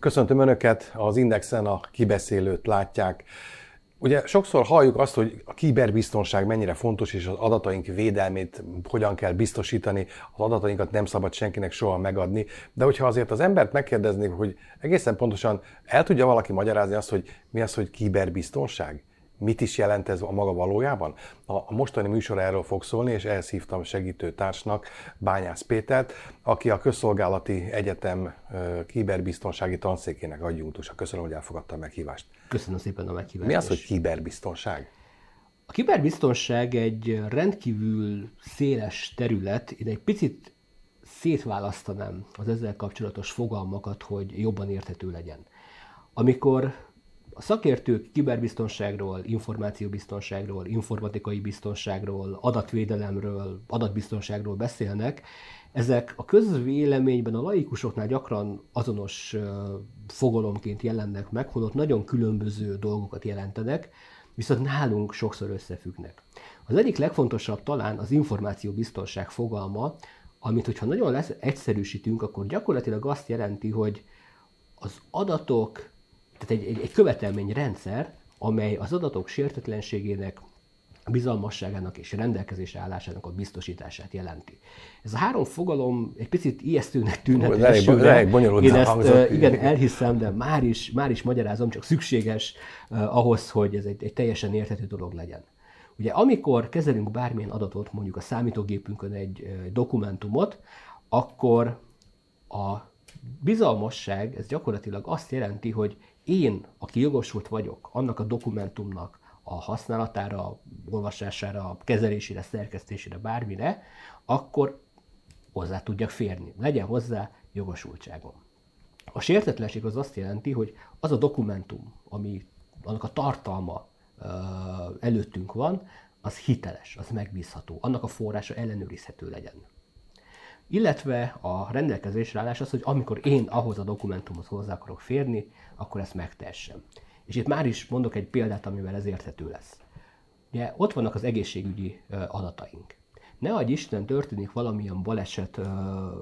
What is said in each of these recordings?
Köszöntöm Önöket, az Indexen a kibeszélőt látják. Ugye sokszor halljuk azt, hogy a kiberbiztonság mennyire fontos, és az adataink védelmét hogyan kell biztosítani, az adatainkat nem szabad senkinek soha megadni, de hogyha azért az embert megkérdeznék, hogy egészen pontosan el tudja valaki magyarázni azt, hogy mi az, hogy kiberbiztonság? Mit is jelent ez a maga valójában? A mostani műsor erről fog szólni, és ehhez hívtam segítő társnak, Bányász Pétert, aki a Közszolgálati Egyetem kiberbiztonsági tanszékének adjunktusa. Köszönöm, hogy elfogadta a meghívást. Köszönöm szépen a meghívást. Mi az, hogy kiberbiztonság? A kiberbiztonság egy rendkívül széles terület. Én egy picit szétválasztanám az ezzel kapcsolatos fogalmakat, hogy jobban érthető legyen. Amikor szakértők kiberbiztonságról, információbiztonságról, informatikai biztonságról, adatvédelemről, adatbiztonságról beszélnek, ezek a közvéleményben a laikusoknál gyakran azonos fogalomként jelennek meg, holott nagyon különböző dolgokat jelentenek, viszont nálunk sokszor összefüggnek. Az egyik legfontosabb talán az információbiztonság fogalma, amit hogyha nagyon lesz, egyszerűsítünk, akkor gyakorlatilag azt jelenti, hogy az adatok tehát egy, egy, egy követelményrendszer, amely az adatok sértetlenségének, bizalmasságának és rendelkezésre állásának a biztosítását jelenti. Ez a három fogalom egy picit ijesztőnek tűnhet Ó, elsőre. Én ezt hangzott, igen, elhiszem, de már is, már is magyarázom, csak szükséges uh, ahhoz, hogy ez egy, egy teljesen érthető dolog legyen. Ugye amikor kezelünk bármilyen adatot, mondjuk a számítógépünkön egy dokumentumot, akkor a bizalmasság, ez gyakorlatilag azt jelenti, hogy én, aki jogosult vagyok annak a dokumentumnak a használatára, olvasására, kezelésére, szerkesztésére, bármire, akkor hozzá tudjak férni. Legyen hozzá jogosultságom. A sértetlenség az azt jelenti, hogy az a dokumentum, ami annak a tartalma előttünk van, az hiteles, az megbízható, annak a forrása ellenőrizhető legyen. Illetve a rendelkezésre állás az, hogy amikor én ahhoz a dokumentumhoz hozzá akarok férni, akkor ezt megtessem. És itt már is mondok egy példát, amivel ez érthető lesz. Ugye ott vannak az egészségügyi adataink. Ne adj Isten, történik valamilyen baleset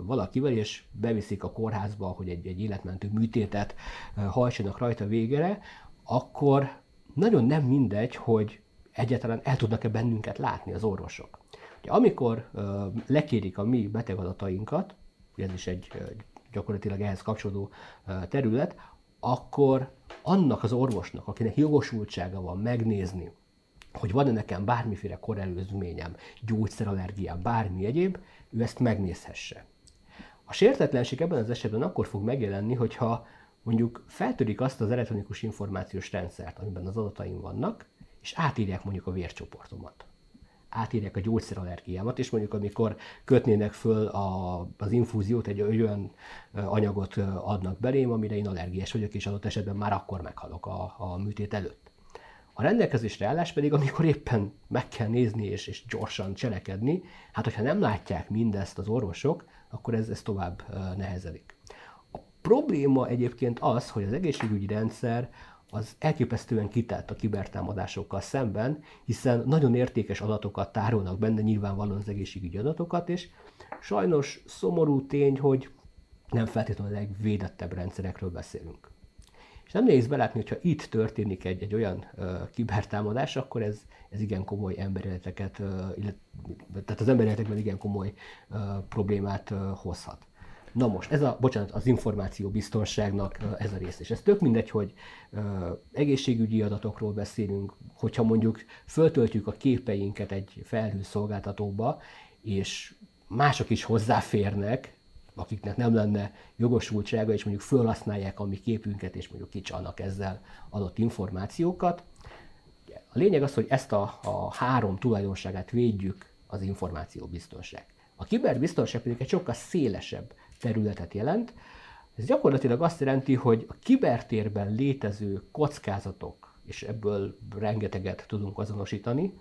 valakivel, és beviszik a kórházba, hogy egy, egy életmentő műtétet hajtsanak rajta végére, akkor nagyon nem mindegy, hogy egyáltalán el tudnak-e bennünket látni az orvosok. Amikor lekérik a mi betegadatainkat, ez is egy gyakorlatilag ehhez kapcsolódó terület, akkor annak az orvosnak, akinek jogosultsága van megnézni, hogy van-e nekem bármiféle korelőzményem, gyógyszerallergiám, bármi egyéb, ő ezt megnézhesse. A sértetlenség ebben az esetben akkor fog megjelenni, hogyha mondjuk feltörik azt az elektronikus információs rendszert, amiben az adataim vannak, és átírják mondjuk a vércsoportomat átírják a gyógyszerallergiámat, és mondjuk amikor kötnének föl a, az infúziót, egy olyan anyagot adnak belém, amire én allergiás vagyok, és adott esetben már akkor meghalok a, a műtét előtt. A rendelkezésre állás pedig, amikor éppen meg kell nézni és, és gyorsan cselekedni, hát hogyha nem látják mindezt az orvosok, akkor ez, ez tovább nehezedik. A probléma egyébként az, hogy az egészségügyi rendszer az elképesztően kitett a kibertámadásokkal szemben, hiszen nagyon értékes adatokat tárolnak benne, nyilvánvalóan az egészségügyi adatokat, és sajnos szomorú tény, hogy nem feltétlenül a legvédettebb rendszerekről beszélünk. És nem nehéz belátni, hogyha itt történik egy, egy olyan uh, kibertámadás, akkor ez, ez igen komoly emberéleteket, uh, illet, tehát az emberéletekben igen komoly uh, problémát uh, hozhat. Na most, ez a, bocsánat, az információ biztonságnak ez a rész. És ez tök mindegy, hogy uh, egészségügyi adatokról beszélünk, hogyha mondjuk föltöltjük a képeinket egy felhőszolgáltatóba, és mások is hozzáférnek, akiknek nem lenne jogosultsága, és mondjuk felhasználják a mi képünket, és mondjuk kicsalnak ezzel adott információkat. A lényeg az, hogy ezt a, a három tulajdonságát védjük az információbiztonság. A kiberbiztonság pedig egy sokkal szélesebb területet jelent. Ez gyakorlatilag azt jelenti, hogy a kibertérben létező kockázatok, és ebből rengeteget tudunk azonosítani,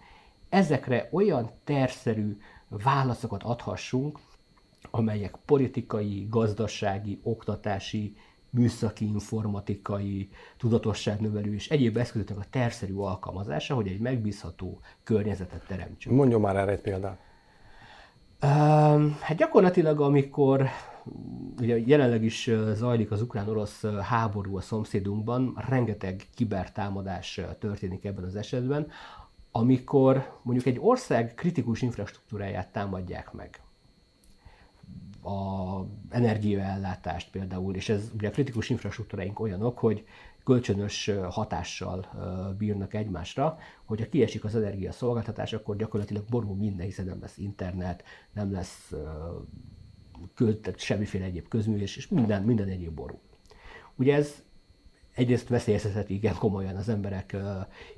ezekre olyan terszerű válaszokat adhassunk, amelyek politikai, gazdasági, oktatási, műszaki, informatikai, tudatosságnövelő és egyéb eszközöknek a terszerű alkalmazása, hogy egy megbízható környezetet teremtsünk. Mondjon már erre egy példát. Hát gyakorlatilag, amikor ugye jelenleg is zajlik az ukrán-orosz háború a szomszédunkban, rengeteg kibertámadás történik ebben az esetben, amikor mondjuk egy ország kritikus infrastruktúráját támadják meg, a energiaellátást például, és ez ugye a kritikus infrastruktúráink olyanok, hogy kölcsönös hatással bírnak egymásra, hogyha kiesik az energiaszolgáltatás, akkor gyakorlatilag borul minden, hiszen nem lesz internet, nem lesz költ, semmiféle egyéb közművés, és minden, minden egyéb borul. Ugye ez egyrészt veszélyeztetheti igen komolyan az emberek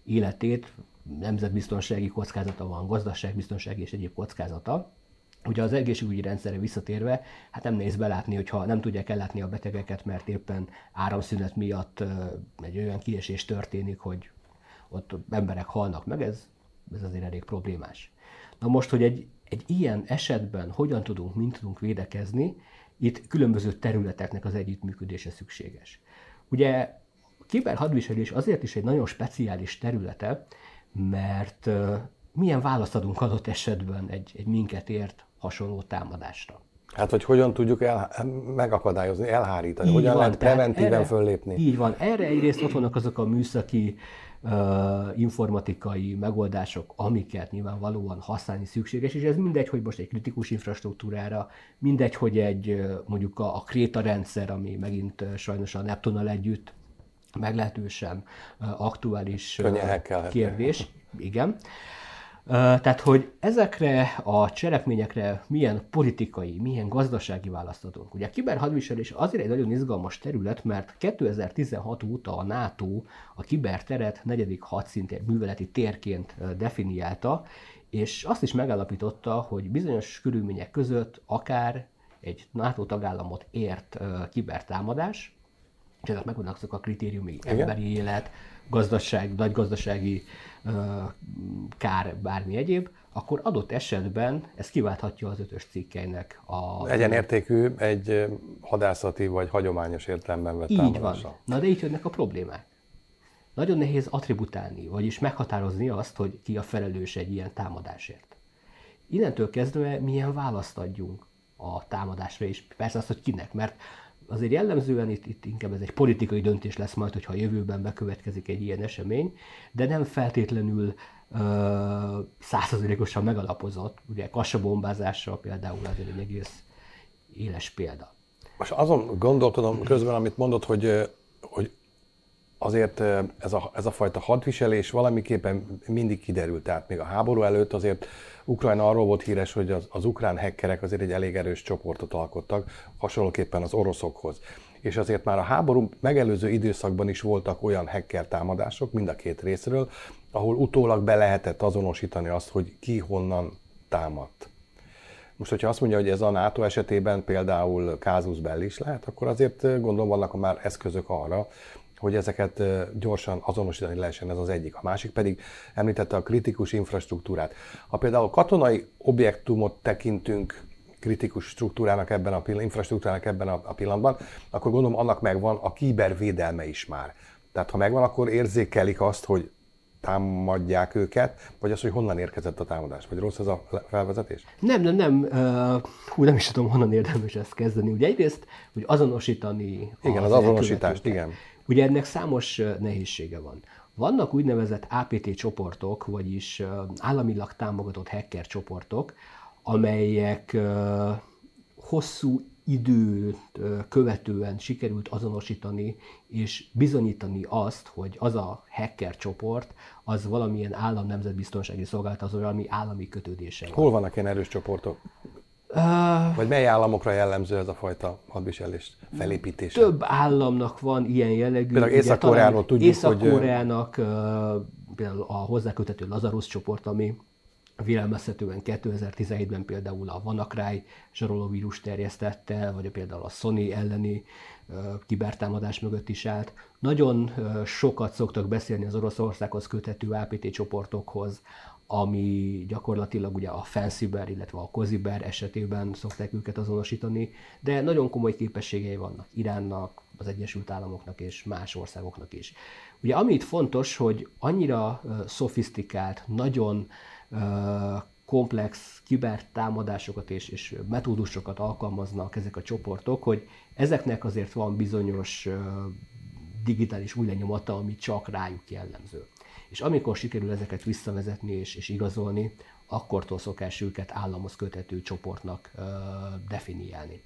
életét, nemzetbiztonsági kockázata van, gazdaságbiztonsági és egyéb kockázata, Ugye az egészségügyi rendszerre visszatérve, hát nem néz belátni, hogyha nem tudják ellátni a betegeket, mert éppen áramszünet miatt egy olyan kiesés történik, hogy ott emberek halnak meg, ez, ez azért elég problémás. Na most, hogy egy, egy ilyen esetben hogyan tudunk, mint tudunk védekezni, itt különböző területeknek az együttműködése szükséges. Ugye kiberhadviselés azért is egy nagyon speciális területe, mert milyen választ adunk adott esetben egy, egy minket ért hasonló támadásra. Hát, hogy hogyan tudjuk el, megakadályozni, elhárítani, így hogyan van, lehet preventíven erre, föllépni. Így van. Erre egyrészt ott vannak azok a műszaki, informatikai megoldások, amiket nyilvánvalóan használni szükséges, és ez mindegy, hogy most egy kritikus infrastruktúrára, mindegy, hogy egy mondjuk a, a Kréta rendszer, ami megint sajnos a Neptunnal együtt meglehetősen aktuális kérdés. Igen. Tehát, hogy ezekre a cselekményekre milyen politikai, milyen gazdasági választ adunk. Ugye a kiberhadviselés azért egy nagyon izgalmas terület, mert 2016 óta a NATO a kiberteret negyedik hadszint műveleti térként definiálta, és azt is megállapította, hogy bizonyos körülmények között akár egy NATO tagállamot ért kibertámadás, és ezek megvannak azok a kritériumi, emberi élet, gazdaság, nagy gazdasági kár, bármi egyéb, akkor adott esetben ez kiválthatja az ötös cikkeinek a... Egyenértékű egy hadászati vagy hagyományos értelemben vett Így van. Na de itt jönnek a problémák. Nagyon nehéz attributálni, vagyis meghatározni azt, hogy ki a felelős egy ilyen támadásért. Innentől kezdve milyen választ adjunk a támadásra, és persze azt, hogy kinek, mert azért jellemzően itt, itt inkább ez egy politikai döntés lesz majd, hogyha a jövőben bekövetkezik egy ilyen esemény, de nem feltétlenül százszerzelékosan megalapozott. Ugye kassabombázással például azért egy egész éles példa. Most azon gondolkodom közben, amit hogy, hogy azért ez a, ez a fajta hadviselés valamiképpen mindig kiderült. Tehát még a háború előtt azért Ukrajna arról volt híres, hogy az, az ukrán hekkerek azért egy elég erős csoportot alkottak, hasonlóképpen az oroszokhoz. És azért már a háború megelőző időszakban is voltak olyan hacker támadások mind a két részről, ahol utólag be lehetett azonosítani azt, hogy ki honnan támadt. Most, hogyha azt mondja, hogy ez a NATO esetében például kázus belli is lehet, akkor azért gondolom vannak már eszközök arra, hogy ezeket gyorsan azonosítani lehessen, ez az egyik. A másik pedig említette a kritikus infrastruktúrát. Ha például katonai objektumot tekintünk kritikus struktúrának ebben a pillanatban, infrastruktúrának ebben a pillanatban, akkor gondolom annak megvan a kibervédelme is már. Tehát ha megvan, akkor érzékelik azt, hogy támadják őket, vagy az, hogy honnan érkezett a támadás? Vagy rossz ez a felvezetés? Nem, nem, nem. Uh, hú, nem is tudom, honnan érdemes ezt kezdeni. Ugye egyrészt, hogy azonosítani Igen, az, az azonosítást, igen. Ugye ennek számos nehézsége van. Vannak úgynevezett APT csoportok, vagyis államilag támogatott hacker csoportok, amelyek hosszú időt követően sikerült azonosítani és bizonyítani azt, hogy az a hacker csoport az valamilyen állam nemzetbiztonsági szolgálat, az valami állami kötődése. Hol vannak ilyen erős csoportok? Uh, Vagy mely államokra jellemző ez a fajta hadviselés felépítése? Több államnak van ilyen jellegű. Például Észak-Koreáról tudjuk, Észak-Koreának, hogy... Uh, például a hozzákötető Lazarus csoport, ami vélelmezhetően 2017-ben például a WannaCry zsarolóvírus terjesztette, vagy például a Sony elleni uh, kibertámadás mögött is állt. Nagyon uh, sokat szoktak beszélni az Oroszországhoz kötető APT csoportokhoz, ami gyakorlatilag ugye a Fancyber, illetve a Koziber esetében szokták őket azonosítani, de nagyon komoly képességei vannak Iránnak, az Egyesült Államoknak és más országoknak is. Ugye amit fontos, hogy annyira uh, szofisztikált, nagyon uh, komplex kibertámadásokat és, és metódusokat alkalmaznak ezek a csoportok, hogy ezeknek azért van bizonyos digitális új lenyomata, ami csak rájuk jellemző. És amikor sikerül ezeket visszavezetni és, és igazolni, akkortól szokás őket államhoz kötető csoportnak ö, definiálni.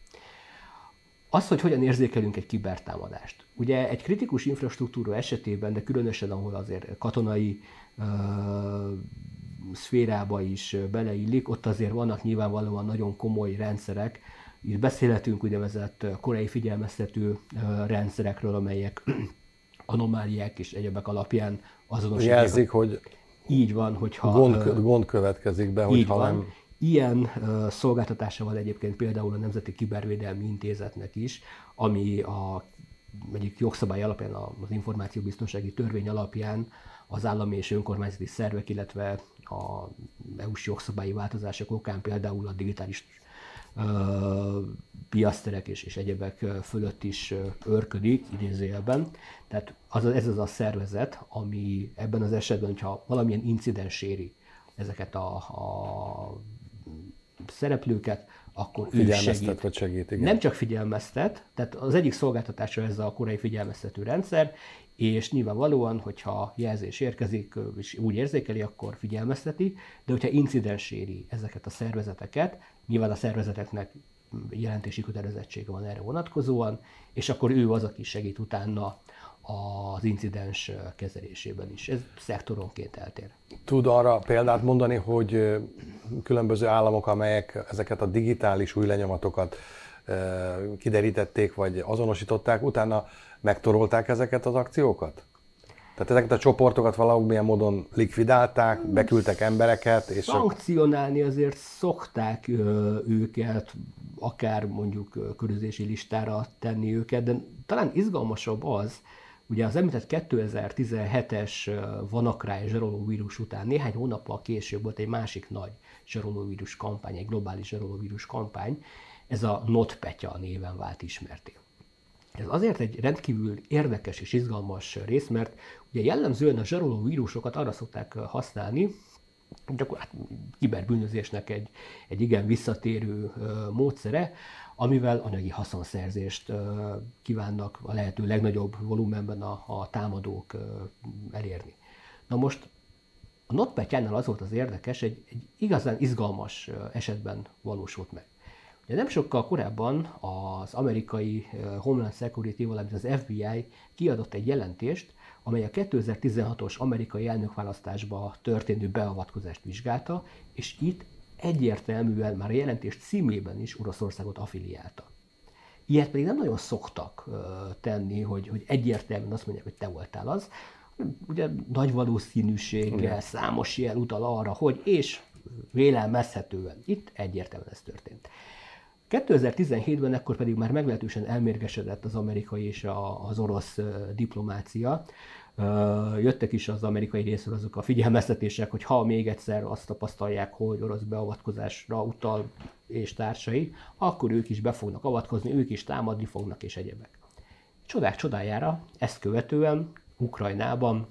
Az, hogy hogyan érzékelünk egy kibertámadást. Ugye egy kritikus infrastruktúra esetében, de különösen ahol azért katonai ö, szférába is beleillik, ott azért vannak nyilvánvalóan nagyon komoly rendszerek, itt beszélhetünk úgynevezett korai figyelmeztető rendszerekről, amelyek anomáliák és egyebek alapján azonosítják. Jelzik, hogy így van, hogyha... Gond, gond következik be, hogyha van. nem... Ilyen uh, szolgáltatása van egyébként például a Nemzeti Kibervédelmi Intézetnek is, ami a egyik jogszabály alapján, az információbiztonsági törvény alapján az állami és önkormányzati szervek, illetve a EU-s jogszabályi változások okán például a digitális piaszterek és, és egyebek fölött is örködik, idézőjelben. Tehát az, ez az a szervezet, ami ebben az esetben, hogyha valamilyen incidens éri ezeket a, a szereplőket, akkor ő segít. vagy segít igen. Nem csak figyelmeztet, tehát az egyik szolgáltatása ez a korai figyelmeztető rendszer, és nyilvánvalóan, hogyha jelzés érkezik, és úgy érzékeli, akkor figyelmezteti, de hogyha incidens éri ezeket a szervezeteket, nyilván a szervezeteknek jelentési kötelezettsége van erre vonatkozóan, és akkor ő az, aki segít utána az incidens kezelésében is. Ez szektoronként eltér. Tud arra példát mondani, hogy különböző államok, amelyek ezeket a digitális új lenyomatokat kiderítették, vagy azonosították, utána megtorolták ezeket az akciókat? Tehát ezeket a csoportokat valamilyen módon likvidálták, beküldtek embereket, és... Szankcionálni azért szokták őket, akár mondjuk körözési listára tenni őket, de talán izgalmasabb az, ugye az említett 2017-es vanakráj zsarolóvírus után néhány hónappal később volt egy másik nagy zsarolóvírus kampány, egy globális zsarolóvírus kampány, ez a NotPetya néven vált ismerté. Ez azért egy rendkívül érdekes és izgalmas rész, mert ugye jellemzően a zsaroló vírusokat arra szokták használni, akkor hát, kiberbűnözésnek egy, egy igen visszatérő módszere, amivel anyagi haszonszerzést kívánnak a lehető legnagyobb volumenben a, a támadók elérni. Na most a NotPetya-nál az volt az érdekes, egy, egy igazán izgalmas esetben valósult meg. Ugye nem sokkal korábban az amerikai Homeland Security, valamint az FBI kiadott egy jelentést, amely a 2016-os amerikai elnökválasztásba történő beavatkozást vizsgálta, és itt egyértelműen már a jelentés címében is Oroszországot affiliálta. Ilyet pedig nem nagyon szoktak tenni, hogy, hogy egyértelműen azt mondják, hogy te voltál az. Ugye nagy valószínűséggel Igen. számos jel utal arra, hogy és vélelmezhetően itt egyértelműen ez történt. 2017-ben ekkor pedig már meglehetősen elmérgesedett az amerikai és az orosz diplomácia. Jöttek is az amerikai részről azok a figyelmeztetések, hogy ha még egyszer azt tapasztalják, hogy orosz beavatkozásra utal és társai, akkor ők is be fognak avatkozni, ők is támadni fognak és egyebek. Csodák csodájára ezt követően Ukrajnában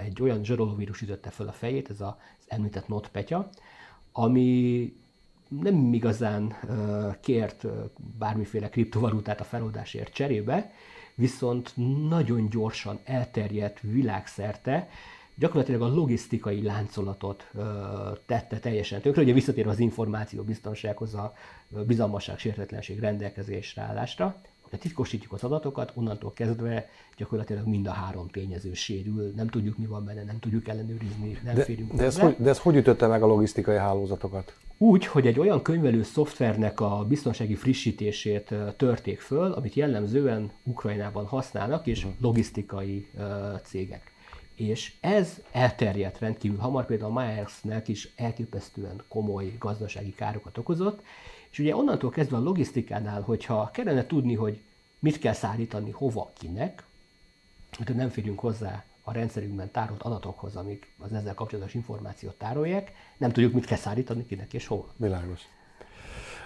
egy olyan zsarolóvírus ütötte fel a fejét, ez az említett NotPetya, ami nem igazán kért bármiféle kriptovalutát a feloldásért cserébe, viszont nagyon gyorsan elterjedt világszerte, gyakorlatilag a logisztikai láncolatot tette teljesen tönkre. Ugye visszatér az információ biztonsághoz, a bizalmasság, sértetlenség rendelkezésre állásra ha titkosítjuk az adatokat, onnantól kezdve gyakorlatilag mind a három tényező sérül, nem tudjuk mi van benne, nem tudjuk ellenőrizni, nem de, férünk de ez, hogy, de ez hogy ütötte meg a logisztikai hálózatokat? Úgy, hogy egy olyan könyvelő szoftvernek a biztonsági frissítését törték föl, amit jellemzően Ukrajnában használnak, és mhm. logisztikai cégek. És ez elterjedt rendkívül hamar, például a Myersnek is elképesztően komoly gazdasági károkat okozott, és ugye onnantól kezdve a logisztikánál, hogyha kellene tudni, hogy mit kell szállítani, hova, kinek, hogy nem férjünk hozzá a rendszerünkben tárolt adatokhoz, amik az ezzel kapcsolatos információt tárolják, nem tudjuk, mit kell szállítani, kinek és hova. Világos.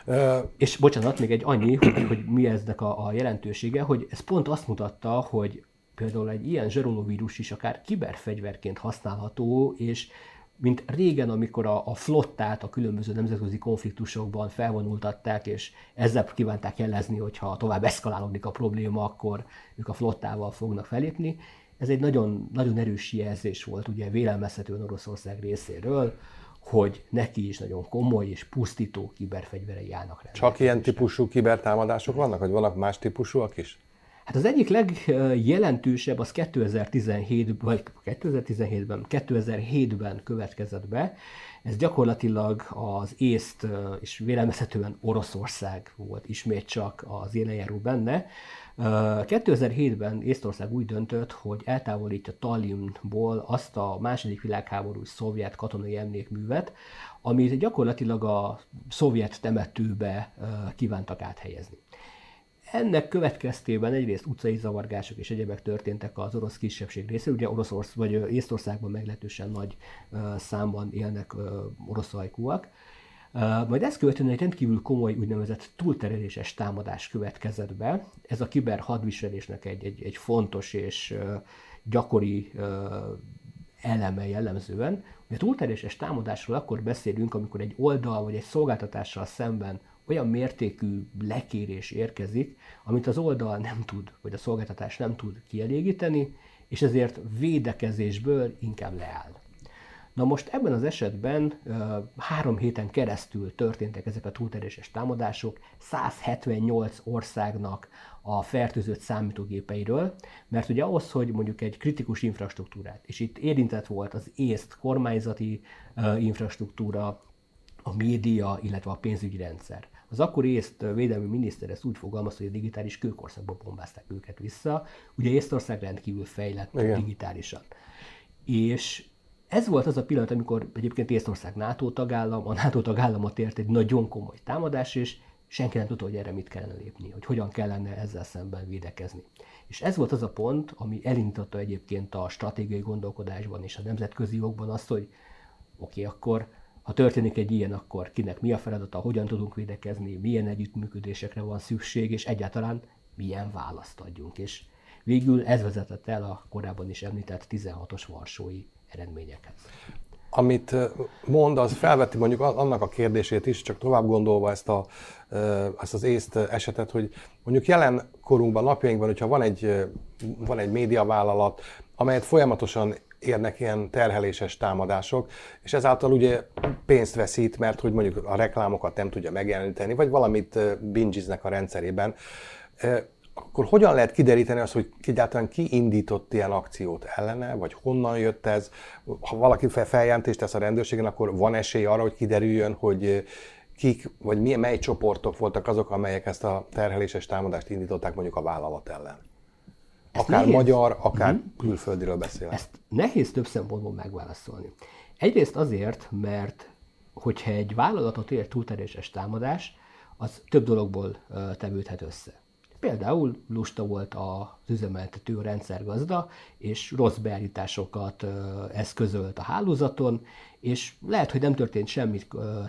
Uh, és bocsánat, még egy annyi, hogy, hogy mi eznek a, a jelentősége, hogy ez pont azt mutatta, hogy például egy ilyen zsarolóvírus is akár kiberfegyverként használható, és mint régen, amikor a, a flottát a különböző nemzetközi konfliktusokban felvonultatták, és ezzel kívánták jelezni, hogy ha tovább eszkalálódik a probléma, akkor ők a flottával fognak felépni. Ez egy nagyon, nagyon erős jelzés volt, ugye vélelmezhetően Oroszország részéről, hogy neki is nagyon komoly és pusztító kiberfegyverei állnak rá. Csak ilyen típusú kibertámadások vannak, vagy vannak más típusúak is? Hát az egyik legjelentősebb az 2017, vagy 2017-ben, 2007-ben következett be. Ez gyakorlatilag az észt, és vélelmezhetően Oroszország volt ismét csak az élenjáró benne. 2007-ben Észtország úgy döntött, hogy eltávolítja Tallinnból azt a második világháború szovjet katonai emlékművet, amit gyakorlatilag a szovjet temetőbe kívántak áthelyezni. Ennek következtében egyrészt utcai zavargások és egyebek történtek az orosz kisebbség részéről, ugye Oroszorsz, vagy Észtországban meglehetősen nagy számban élnek orosz ajkúak. Majd ezt követően egy rendkívül komoly úgynevezett túltereléses támadás következett be. Ez a kiber hadviselésnek egy, egy, egy fontos és gyakori eleme jellemzően. A túlteréses támadásról akkor beszélünk, amikor egy oldal vagy egy szolgáltatással szemben olyan mértékű lekérés érkezik, amit az oldal nem tud, vagy a szolgáltatás nem tud kielégíteni, és ezért védekezésből inkább leáll. Na most ebben az esetben három héten keresztül történtek ezek a túlteréses támadások 178 országnak a fertőzött számítógépeiről, mert ugye ahhoz, hogy mondjuk egy kritikus infrastruktúrát, és itt érintett volt az észt kormányzati infrastruktúra, a média, illetve a pénzügyi rendszer. Az akkori észt védelmi miniszter ezt úgy fogalmazta, hogy a digitális kőkorszakba bombázták őket vissza. Ugye Észtország rendkívül fejlett Igen. digitálisan. És ez volt az a pillanat, amikor egyébként Észtország NATO tagállam, a NATO tagállamot ért egy nagyon komoly támadás, és senki nem tudta, hogy erre mit kellene lépni, hogy hogyan kellene ezzel szemben védekezni. És ez volt az a pont, ami elindította egyébként a stratégiai gondolkodásban és a nemzetközi jogban azt, hogy oké, okay, akkor ha történik egy ilyen, akkor kinek mi a feladata, hogyan tudunk védekezni, milyen együttműködésekre van szükség, és egyáltalán milyen választ adjunk. És végül ez vezetett el a korábban is említett 16-os varsói eredményekhez. Amit mond, az felveti mondjuk annak a kérdését is, csak tovább gondolva ezt, a, ezt az észt esetet, hogy mondjuk jelen korunkban, napjainkban, hogyha van egy, van egy médiavállalat, amelyet folyamatosan érnek ilyen terheléses támadások, és ezáltal ugye pénzt veszít, mert hogy mondjuk a reklámokat nem tudja megjeleníteni, vagy valamit bingiznek a rendszerében. Akkor hogyan lehet kideríteni azt, hogy egyáltalán ki indított ilyen akciót ellene, vagy honnan jött ez? Ha valaki feljelentést tesz a rendőrségen, akkor van esély arra, hogy kiderüljön, hogy kik, vagy milyen, mely csoportok voltak azok, amelyek ezt a terheléses támadást indították mondjuk a vállalat ellen? Akár nehéz. magyar, akár uh-huh. külföldiről beszélek. Ezt nehéz több szempontból megválaszolni. Egyrészt azért, mert hogyha egy vállalatot ér túlteréses támadás, az több dologból tevődhet össze. Például lusta volt az üzemeltető rendszergazda, és rossz beállításokat eszközölt a hálózaton, és lehet, hogy nem történt semmi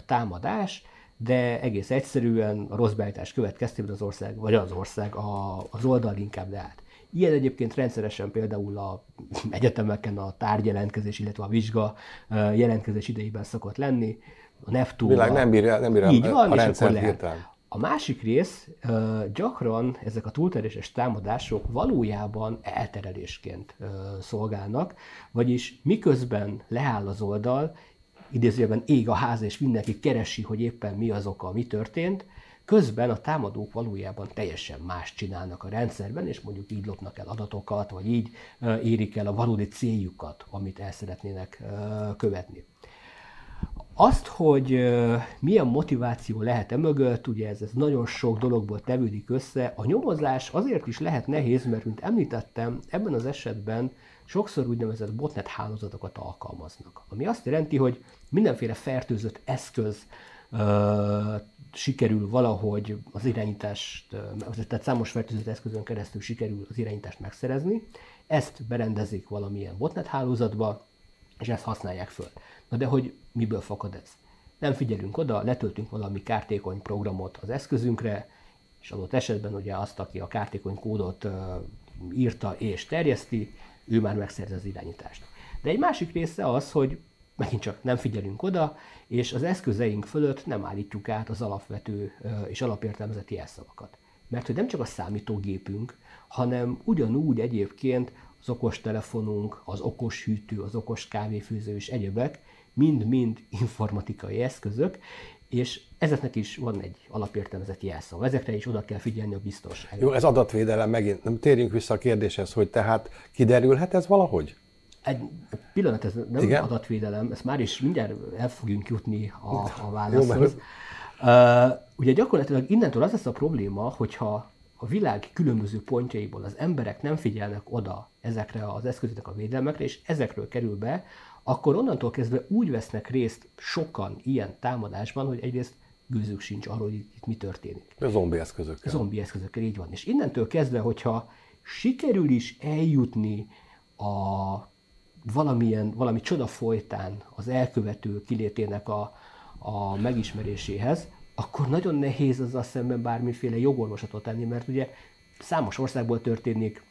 támadás, de egész egyszerűen a rossz beállítás következtében az ország, vagy az ország, a, az oldal inkább leállt. Ilyen egyébként rendszeresen például a egyetemeken a tárgyjelentkezés, illetve a vizsga jelentkezés idejében szokott lenni. A Neptun. Világ nem bírja, nem bírja így van, a rendszer hirtelen. A másik rész, gyakran ezek a túlteréses támadások valójában elterelésként szolgálnak, vagyis miközben leáll az oldal, idézőjelben ég a ház, és mindenki keresi, hogy éppen mi az oka, mi történt, Közben a támadók valójában teljesen más csinálnak a rendszerben, és mondjuk így lopnak el adatokat, vagy így érik el a valódi céljukat, amit el szeretnének követni. Azt, hogy milyen motiváció lehet e mögött, ugye ez, ez nagyon sok dologból tevődik össze, a nyomozás azért is lehet nehéz, mert mint említettem, ebben az esetben sokszor úgynevezett botnet hálózatokat alkalmaznak. Ami azt jelenti, hogy mindenféle fertőzött eszköz sikerül valahogy az irányítást, tehát számos fertőzött eszközön keresztül sikerül az irányítást megszerezni, ezt berendezik valamilyen botnet hálózatba, és ezt használják föl. Na de hogy miből fakad ez? Nem figyelünk oda, letöltünk valami kártékony programot az eszközünkre, és adott esetben ugye azt, aki a kártékony kódot írta és terjeszti, ő már megszerzi az irányítást. De egy másik része az, hogy megint csak nem figyelünk oda, és az eszközeink fölött nem állítjuk át az alapvető és alapértelmezett jelszavakat. Mert hogy nem csak a számítógépünk, hanem ugyanúgy egyébként az okos telefonunk, az okos hűtő, az okos kávéfőző és egyebek mind-mind informatikai eszközök, és ezeknek is van egy alapértelmezett jelszava. Ezekre is oda kell figyelni a biztonságra. Jó, ez adatvédelem megint. Nem térjünk vissza a kérdéshez, hogy tehát kiderülhet ez valahogy? Egy pillanat, ez nem Igen? adatvédelem, ezt már is mindjárt el fogjunk jutni a, a válaszhoz. uh, ugye gyakorlatilag innentől az lesz a probléma, hogyha a világ különböző pontjaiból az emberek nem figyelnek oda ezekre az eszközöknek a védelmekre, és ezekről kerül be, akkor onnantól kezdve úgy vesznek részt sokan ilyen támadásban, hogy egyrészt gőzük sincs arról, hogy itt mi történik. A zombi eszközökkel. Zombi eszközökkel, így van. És innentől kezdve, hogyha sikerül is eljutni a valamilyen, valami csoda folytán az elkövető kilétének a, a megismeréséhez, akkor nagyon nehéz azzal szemben bármiféle jogorvoslatot tenni, mert ugye számos országból történik,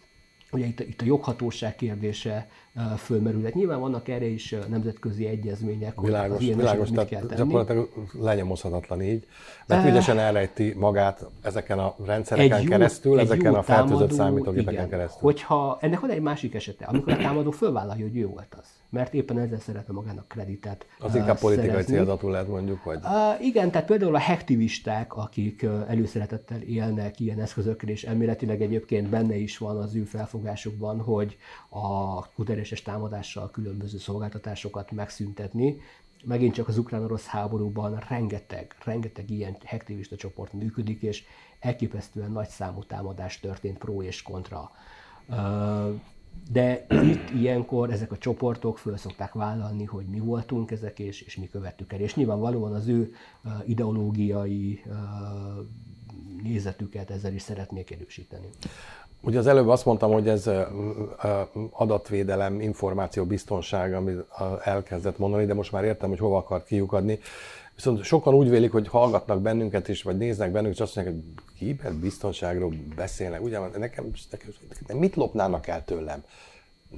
ugye itt, itt a joghatóság kérdése fölmerül. Hát nyilván vannak erre is nemzetközi egyezmények, világos, hogy ilyen világos, mit kell tenni. gyakorlatilag lenyomozhatatlan így, mert uh, ügyesen elrejti magát ezeken a rendszereken jó, keresztül, ezeken a fertőzött számítógépeken keresztül. Hogyha ennek van egy másik esete, amikor a támadó fölvállalja, hogy ő volt az mert éppen ezzel szeretne magának kreditet Az inkább uh, politikai szerezni. célzatú lehet mondjuk, vagy? Uh, igen, tehát például a hektivisták, akik előszeretettel élnek ilyen eszközökkel, és elméletileg egyébként benne is van az ő felfogásukban, hogy a kuteréses támadással különböző szolgáltatásokat megszüntetni. Megint csak az ukrán-orosz háborúban rengeteg, rengeteg ilyen hektivista csoport működik, és elképesztően nagy számú támadás történt pro és kontra. De itt ilyenkor ezek a csoportok föl szokták vállalni, hogy mi voltunk ezek, és, és mi követtük el. És nyilvánvalóan az ő ideológiai nézetüket ezzel is szeretnék erősíteni. Ugye az előbb azt mondtam, hogy ez adatvédelem, információbiztonság, amit elkezdett mondani, de most már értem, hogy hova akar kiukadni. Viszont sokan úgy vélik, hogy hallgatnak bennünket is, vagy néznek bennünket, és azt mondják, hogy kiberbiztonságról beszélnek. Ugye, nekem, nekem, mit lopnának el tőlem?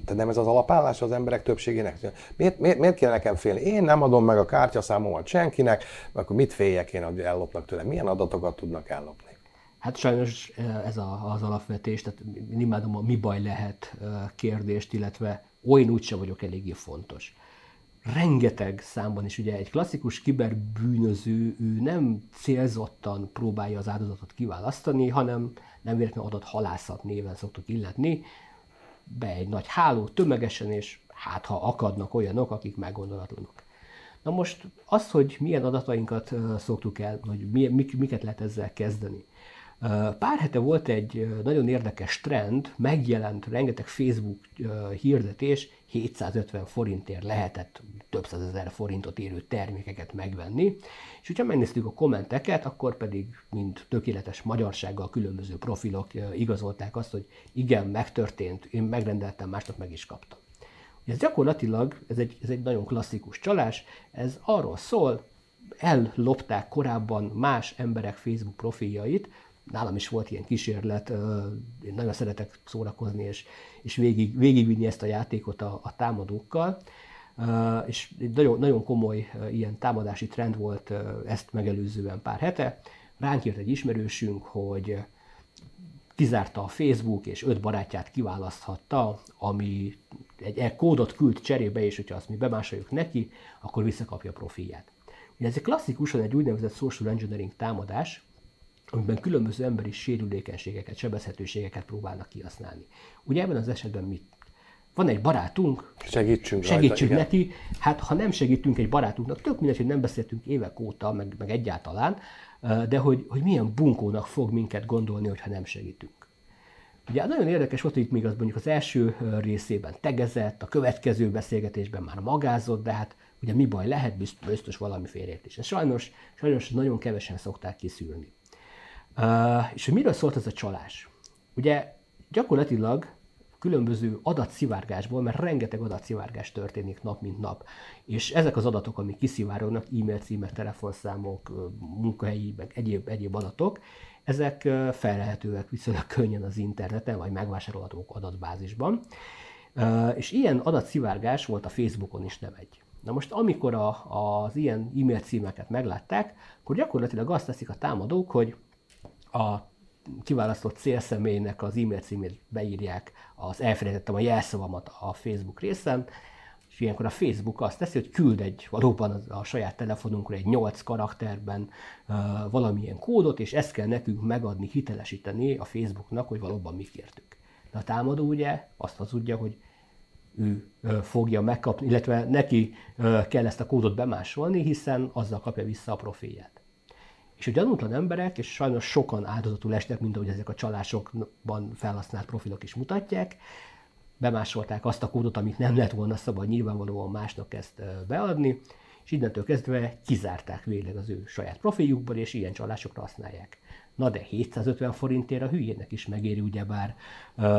De nem ez az alapállás az emberek többségének? Miért, miért, miért kéne nekem félni? Én nem adom meg a kártyaszámomat senkinek, akkor mit féljek én, hogy ellopnak tőlem? Milyen adatokat tudnak ellopni? Hát sajnos ez a, az alapvetés, tehát imádom a mi baj lehet kérdést, illetve olyan úgysem vagyok eléggé fontos rengeteg számban is ugye egy klasszikus kiberbűnöző, ő nem célzottan próbálja az áldozatot kiválasztani, hanem nem véletlenül adott halászat néven szoktuk illetni, be egy nagy háló tömegesen, és hát ha akadnak olyanok, akik meggondolatlanok. Na most az, hogy milyen adatainkat szoktuk el, vagy miket lehet ezzel kezdeni. Pár hete volt egy nagyon érdekes trend, megjelent rengeteg Facebook hirdetés, 750 forintért lehetett több ezer forintot érő termékeket megvenni, és hogyha megnéztük a kommenteket, akkor pedig mind tökéletes magyarsággal különböző profilok igazolták azt, hogy igen, megtörtént, én megrendeltem, másnap meg is kaptam. Ez gyakorlatilag, ez egy, ez egy nagyon klasszikus csalás, ez arról szól, ellopták korábban más emberek Facebook profiljait, nálam is volt ilyen kísérlet, én nagyon szeretek szórakozni, és, és végig, végigvinni ezt a játékot a, a támadókkal, és nagyon, nagyon komoly ilyen támadási trend volt ezt megelőzően pár hete. Ránk jött egy ismerősünk, hogy kizárta a Facebook, és öt barátját kiválaszthatta, ami egy e kódot küld cserébe, és hogyha azt mi bemásoljuk neki, akkor visszakapja a profilját. Ugye ez egy klasszikusan egy úgynevezett social engineering támadás, amiben különböző emberi sérülékenységeket, sebezhetőségeket próbálnak kihasználni. Ugye ebben az esetben mit? Van egy barátunk, segítsünk, segítsünk rajta, neki. Hát ha nem segítünk egy barátunknak, tök mindegy, hogy nem beszéltünk évek óta, meg, meg egyáltalán, de hogy, hogy milyen bunkónak fog minket gondolni, hogyha nem segítünk. Ugye nagyon érdekes volt, hogy itt még az mondjuk az első részében tegezett, a következő beszélgetésben már magázott, de hát ugye mi baj lehet, biztos, biztos valami félreértés. Sajnos, sajnos nagyon kevesen szokták kiszűrni. És hogy miről szólt ez a csalás? Ugye gyakorlatilag különböző adatszivárgásból, mert rengeteg adatszivárgás történik nap mint nap. És ezek az adatok, amik kiszivárognak, e-mail címek, telefonszámok, munkahelyi, meg egyéb, egyéb adatok, ezek felelhetőek viszonylag könnyen az interneten, vagy megvásárolhatók adatbázisban. És ilyen adatszivárgás volt a Facebookon is nem egy. Na most, amikor a, az ilyen e-mail címeket meglátták, akkor gyakorlatilag azt teszik a támadók, hogy a kiválasztott célszemélynek az e-mail címét beírják, az elfelejtettem a jelszavamat a Facebook részen, és ilyenkor a Facebook azt teszi, hogy küld egy valóban a saját telefonunkra egy 8 karakterben uh, valamilyen kódot, és ezt kell nekünk megadni, hitelesíteni a Facebooknak, hogy valóban mi kértük. De a támadó ugye azt hazudja, hogy ő fogja megkapni, illetve neki kell ezt a kódot bemásolni, hiszen azzal kapja vissza a profilját. És a gyanútlan emberek, és sajnos sokan áldozatul estek, mint ahogy ezek a csalásokban felhasznált profilok is mutatják, bemásolták azt a kódot, amit nem lett volna szabad nyilvánvalóan másnak ezt beadni, és innentől kezdve kizárták végleg az ő saját profiljukból, és ilyen csalásokra használják. Na de 750 forintért a hülyének is megéri ugyebár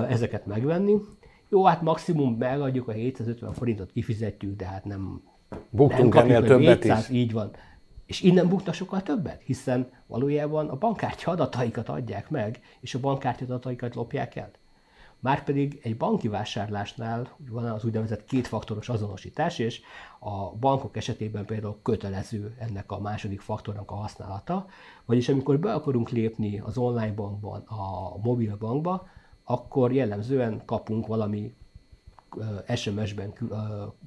ezeket megvenni. Jó, hát maximum megadjuk a 750 forintot, kifizetjük, de hát nem... Buktunk ennél többet 700, is. Így van. És innen bukta sokkal többet, hiszen valójában a bankkártya adataikat adják meg, és a bankkártya adataikat lopják el. Márpedig egy banki vásárlásnál van az úgynevezett kétfaktoros azonosítás, és a bankok esetében például kötelező ennek a második faktornak a használata, vagyis amikor be akarunk lépni az online bankban, a mobil bankba, akkor jellemzően kapunk valami SMS-ben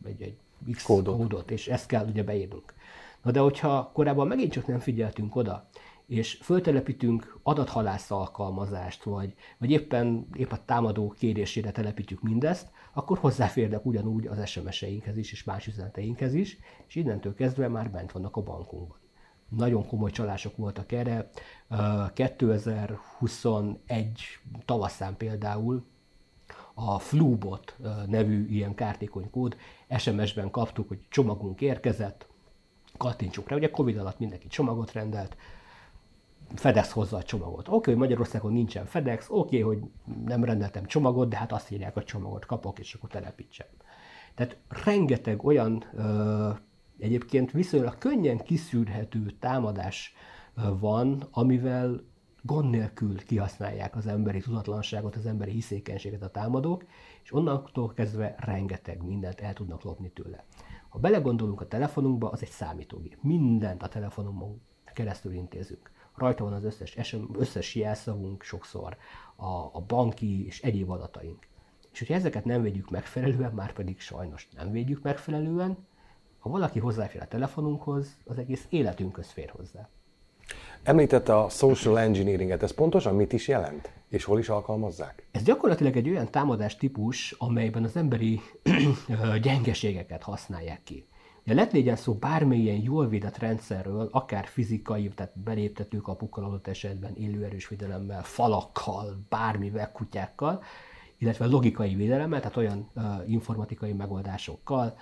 egy, egy X kódot. kódot, és ezt kell ugye beírnunk. Na de hogyha korábban megint csak nem figyeltünk oda, és föltelepítünk adathalász alkalmazást, vagy, vagy éppen épp a támadó kérésére telepítjük mindezt, akkor hozzáférnek ugyanúgy az SMS-einkhez is, és más üzeneteinkhez is, és innentől kezdve már bent vannak a bankunkban. Nagyon komoly csalások voltak erre. 2021 tavaszán például a Flubot nevű ilyen kártékony kód, SMS-ben kaptuk, hogy csomagunk érkezett, kattintsuk rá. Ugye Covid alatt mindenki csomagot rendelt, FedEx hozza a csomagot. Oké, hogy Magyarországon nincsen FedEx, oké, hogy nem rendeltem csomagot, de hát azt írják, hogy csomagot kapok, és akkor telepítsem. Tehát rengeteg olyan ö, egyébként viszonylag könnyen kiszűrhető támadás van, amivel gond nélkül kihasználják az emberi tudatlanságot, az emberi hiszékenységet a támadók, és onnantól kezdve rengeteg mindent el tudnak lopni tőle. Ha belegondolunk a telefonunkba, az egy számítógép. Mindent a telefonunkon keresztül intézünk rajta van az összes, összes jelszavunk sokszor, a, a banki és egyéb adataink. És hogyha ezeket nem védjük megfelelően, már pedig sajnos nem védjük megfelelően, ha valaki hozzáfér a telefonunkhoz, az egész életünkhöz fér hozzá. Említette a social engineeringet, ez pontosan mit is jelent? És hol is alkalmazzák? Ez gyakorlatilag egy olyan támadás típus, amelyben az emberi gyengeségeket használják ki. Ja, lett legyen szó bármilyen jól védett rendszerről, akár fizikai, tehát beléptető kapukkal adott esetben, élőerős védelemmel, falakkal, bármivel, kutyákkal, illetve logikai védelemmel, tehát olyan uh, informatikai megoldásokkal,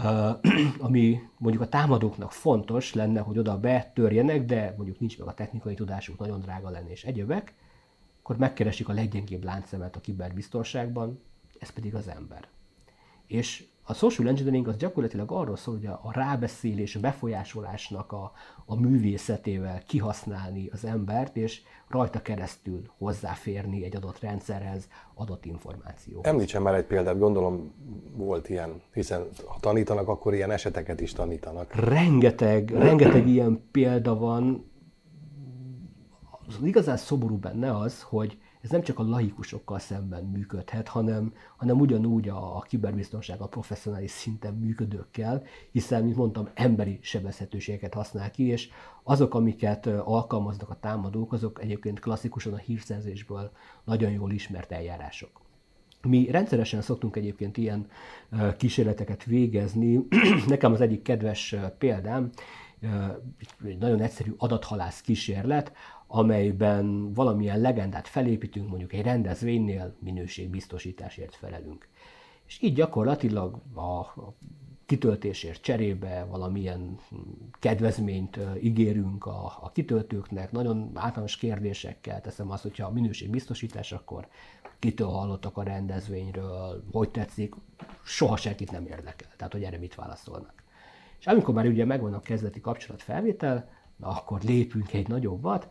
ami mondjuk a támadóknak fontos lenne, hogy oda betörjenek, de mondjuk nincs meg a technikai tudásuk, nagyon drága lenne és egyebek, akkor megkeresik a leggyengébb láncszemet a kiberbiztonságban, ez pedig az ember. És a social engineering az gyakorlatilag arról szól, hogy a, a rábeszélés, a befolyásolásnak a, a művészetével kihasználni az embert, és rajta keresztül hozzáférni egy adott rendszerhez, adott információhoz. Említsen már egy példát, gondolom volt ilyen, hiszen ha tanítanak, akkor ilyen eseteket is tanítanak. Rengeteg, rengeteg ilyen példa van. Az igazán szomorú benne az, hogy ez nem csak a laikusokkal szemben működhet, hanem, hanem ugyanúgy a, a kiberbiztonság a professzionális szinten működőkkel, hiszen, mint mondtam, emberi sebezhetőségeket használ ki, és azok, amiket alkalmaznak a támadók, azok egyébként klasszikusan a hírszerzésből nagyon jól ismert eljárások. Mi rendszeresen szoktunk egyébként ilyen kísérleteket végezni. Nekem az egyik kedves példám, egy nagyon egyszerű adathalász kísérlet, amelyben valamilyen legendát felépítünk, mondjuk egy rendezvénynél minőségbiztosításért felelünk. És így gyakorlatilag a kitöltésért cserébe valamilyen kedvezményt ígérünk a, a kitöltőknek, nagyon általános kérdésekkel teszem azt, hogyha a minőségbiztosítás, akkor kitől hallottak a rendezvényről, hogy tetszik, soha senkit nem érdekel, tehát hogy erre mit válaszolnak. És amikor már ugye megvan a kezdeti kapcsolatfelvétel, akkor lépünk egy nagyobbat,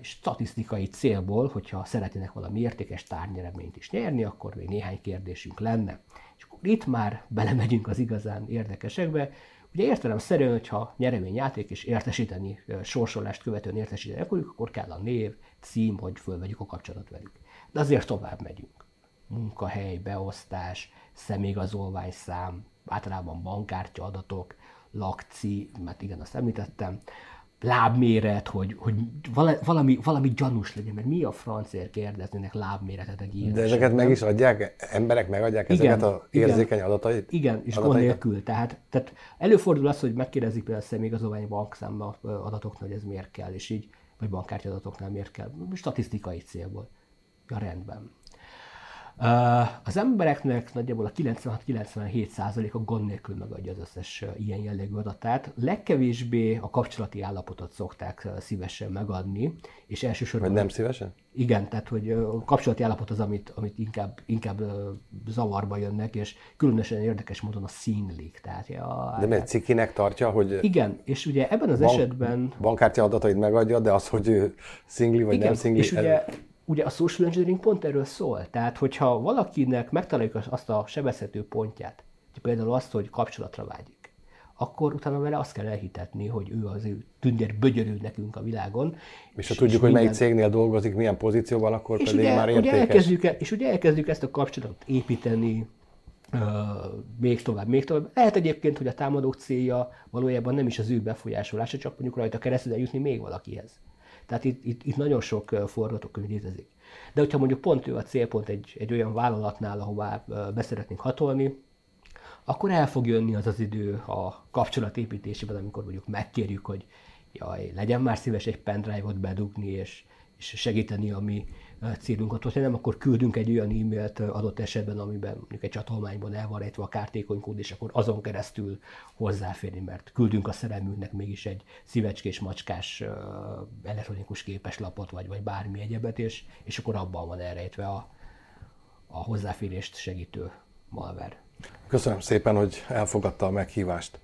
statisztikai célból, hogyha szeretnének valami értékes tárnyereményt is nyerni, akkor még néhány kérdésünk lenne. És akkor itt már belemegyünk az igazán érdekesekbe. Ugye értelemszerűen, hogyha nyereményjáték és értesíteni, sorsolást követően értesíteni akarjuk, akkor kell a név, cím, hogy fölvegyük a kapcsolatot velük. De azért tovább megyünk. Munkahely, beosztás, személyigazolványszám, általában bankkártya adatok, lakci, mert igen, azt említettem, lábméret, hogy, hogy valami, valami gyanús legyen, mert mi a francért kérdeznének lábméretet egy ilyen De ezeket meg is adják, emberek megadják igen, ezeket az érzékeny igen, adatait? Igen, és gond nélkül. Tehát, tehát előfordul az, hogy megkérdezik például a személyigazolvány bankszámba adatoknál, hogy ez miért kell, és így, vagy bankkártya adatoknál miért kell, statisztikai célból. Ja, rendben. Az embereknek nagyjából a 96-97% a gond nélkül megadja az összes ilyen jellegű adatát. Legkevésbé a kapcsolati állapotot szokták szívesen megadni, és elsősorban... Vagy nem szívesen? Igen, tehát hogy a kapcsolati állapot az, amit, amit inkább, inkább zavarba jönnek, és különösen érdekes módon a színlik. Tehát, ja, de mert cikinek tartja, hogy... Igen, és ugye ebben az bank, esetben... Bankkártya adatait megadja, de az, hogy ő szingli vagy igen, nem szingli... és ugye ugye a social engineering pont erről szól. Tehát, hogyha valakinek megtaláljuk azt a sebezhető pontját, például azt, hogy kapcsolatra vágyik, akkor utána vele azt kell elhitetni, hogy ő az ő tündér bögyörű nekünk a világon. És ha tudjuk, és hogy melyik cégnél dolgozik, milyen pozícióban, akkor és pedig ugye, már értékes. Ugye elkezdjük, és ugye elkezdjük ezt a kapcsolatot építeni, Uh, még tovább, még tovább. Lehet egyébként, hogy a támadók célja valójában nem is az ő befolyásolása, csak mondjuk rajta keresztül eljutni még valakihez. Tehát itt, itt, itt nagyon sok forgatókönyv létezik. De hogyha mondjuk pont ő a célpont egy, egy olyan vállalatnál, ahová beszeretnénk hatolni, akkor el fog jönni az az idő a kapcsolatépítésében, amikor mondjuk megkérjük, hogy jaj, legyen már szíves egy pendrive-ot bedugni, és, és segíteni a mi célunkat. Hogyha nem, akkor küldünk egy olyan e-mailt adott esetben, amiben mondjuk egy csatolmányban el van rejtve a kártékony kód, és akkor azon keresztül hozzáférni, mert küldünk a szerelmünknek mégis egy szívecskés, macskás elektronikus képeslapot, vagy, vagy bármi egyebet, és, és akkor abban van elrejtve a, a hozzáférést segítő malware. Köszönöm szépen, hogy elfogadta a meghívást.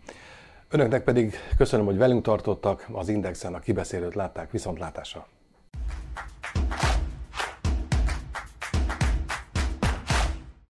Önöknek pedig köszönöm, hogy velünk tartottak, az Indexen a kibeszélőt látták, viszontlátásra!